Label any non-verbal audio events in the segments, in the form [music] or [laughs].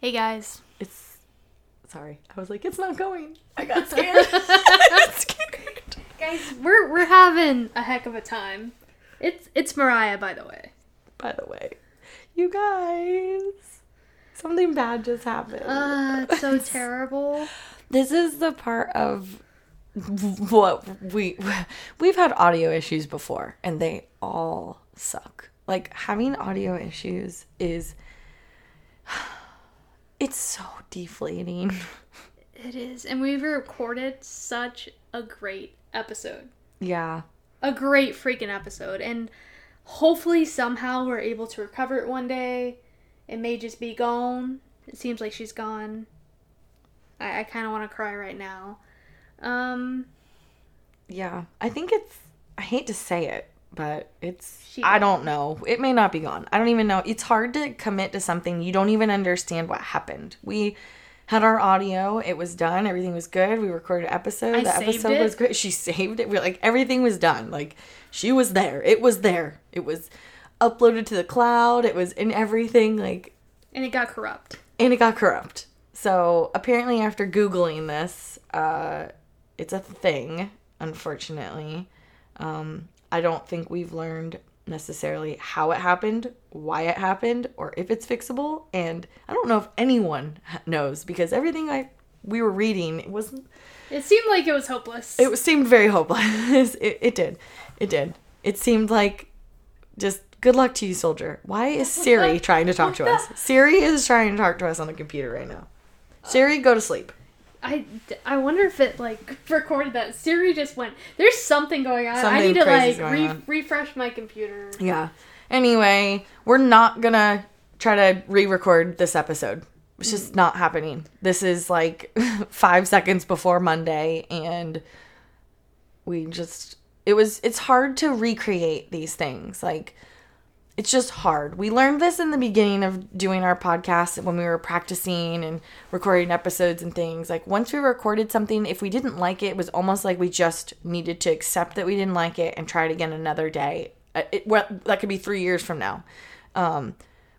Hey guys. It's sorry. I was like, it's not going. I got scared. [laughs] scared. Guys, we're we're having a heck of a time. It's it's Mariah, by the way. By the way, you guys, something bad just happened. Uh, it's so [laughs] terrible. this is the part of what we we've had audio issues before and they all suck like having audio issues is [sighs] it's so deflating It is, and we've recorded such a great episode. yeah A great freaking episode, and hopefully somehow we're able to recover it one day. It may just be gone. It seems like she's gone. I, I kind of want to cry right now. Um, yeah i think it's i hate to say it but it's She- i don't know it may not be gone i don't even know it's hard to commit to something you don't even understand what happened we had our audio it was done everything was good we recorded an episode I the episode it. was good she saved it we like everything was done like she was there it was there it was uploaded to the cloud it was in everything like and it got corrupt. and it got corrupt. So apparently, after googling this, uh, it's a thing. Unfortunately, um, I don't think we've learned necessarily how it happened, why it happened, or if it's fixable. And I don't know if anyone knows because everything I we were reading it wasn't. It seemed like it was hopeless. It seemed very hopeless. [laughs] it, it did. It did. It seemed like just good luck to you, soldier. Why is Siri [laughs] trying to talk to us? Siri is trying to talk to us on the computer right now. Siri, go to sleep. I, I wonder if it like [laughs] recorded that. Siri just went. There's something going on. I Something need to like re- refresh my computer. Yeah. Anyway, we're not gonna try to re-record this episode. It's just not happening. This is like [laughs] five seconds before Monday, and we just it was it's hard to recreate these things. Like it's just hard. We learned this in the beginning of doing our podcast when we were practicing and recording episodes and things. Like once we recorded something, if we didn't like it, it was almost like we just needed to accept that we didn't like it and try it again another day. Uh, It, well, that could be three years from now. Um,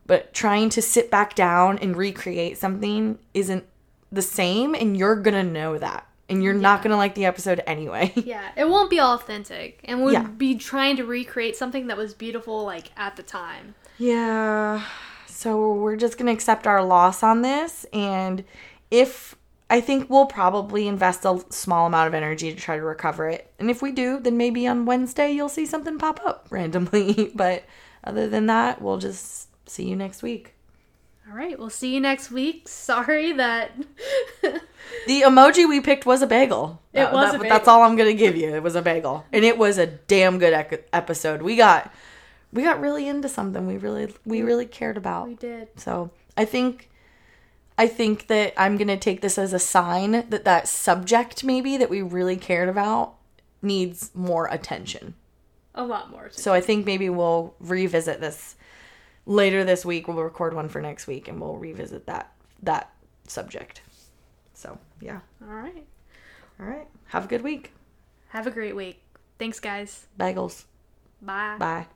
but trying to sit back down and recreate something isn't the same, and you're gonna know that, and you're not gonna like the episode anyway. [laughs] Yeah, it won't be authentic, and we'll Yeah. be trying to recreate something that was beautiful like at the time. Yeah. So we're just going to accept our loss on this. And if I think we'll probably invest a small amount of energy to try to recover it. And if we do, then maybe on Wednesday you'll see something pop up [laughs] randomly. but other than that, we'll just see you next week. All right, we'll see you next week. [laughs] Sorry that The emoji we picked was a bagel. It That- was that- a That's all I'm gonna give you. It was a bagel, and it was a damn good ec- episode. We got we got really into something we really we really cared about. we did. So I think I think that I'm gonna take this as a sign that that subject maybe that we really cared about needs more attention. A lot more. So I think maybe we'll revisit this later this week. We'll record one for next week and we'll revisit that that subject. So yeah. All right. All right. Have a good week. Have a great week. Thanks, guys. Bagels. Bye. Bye.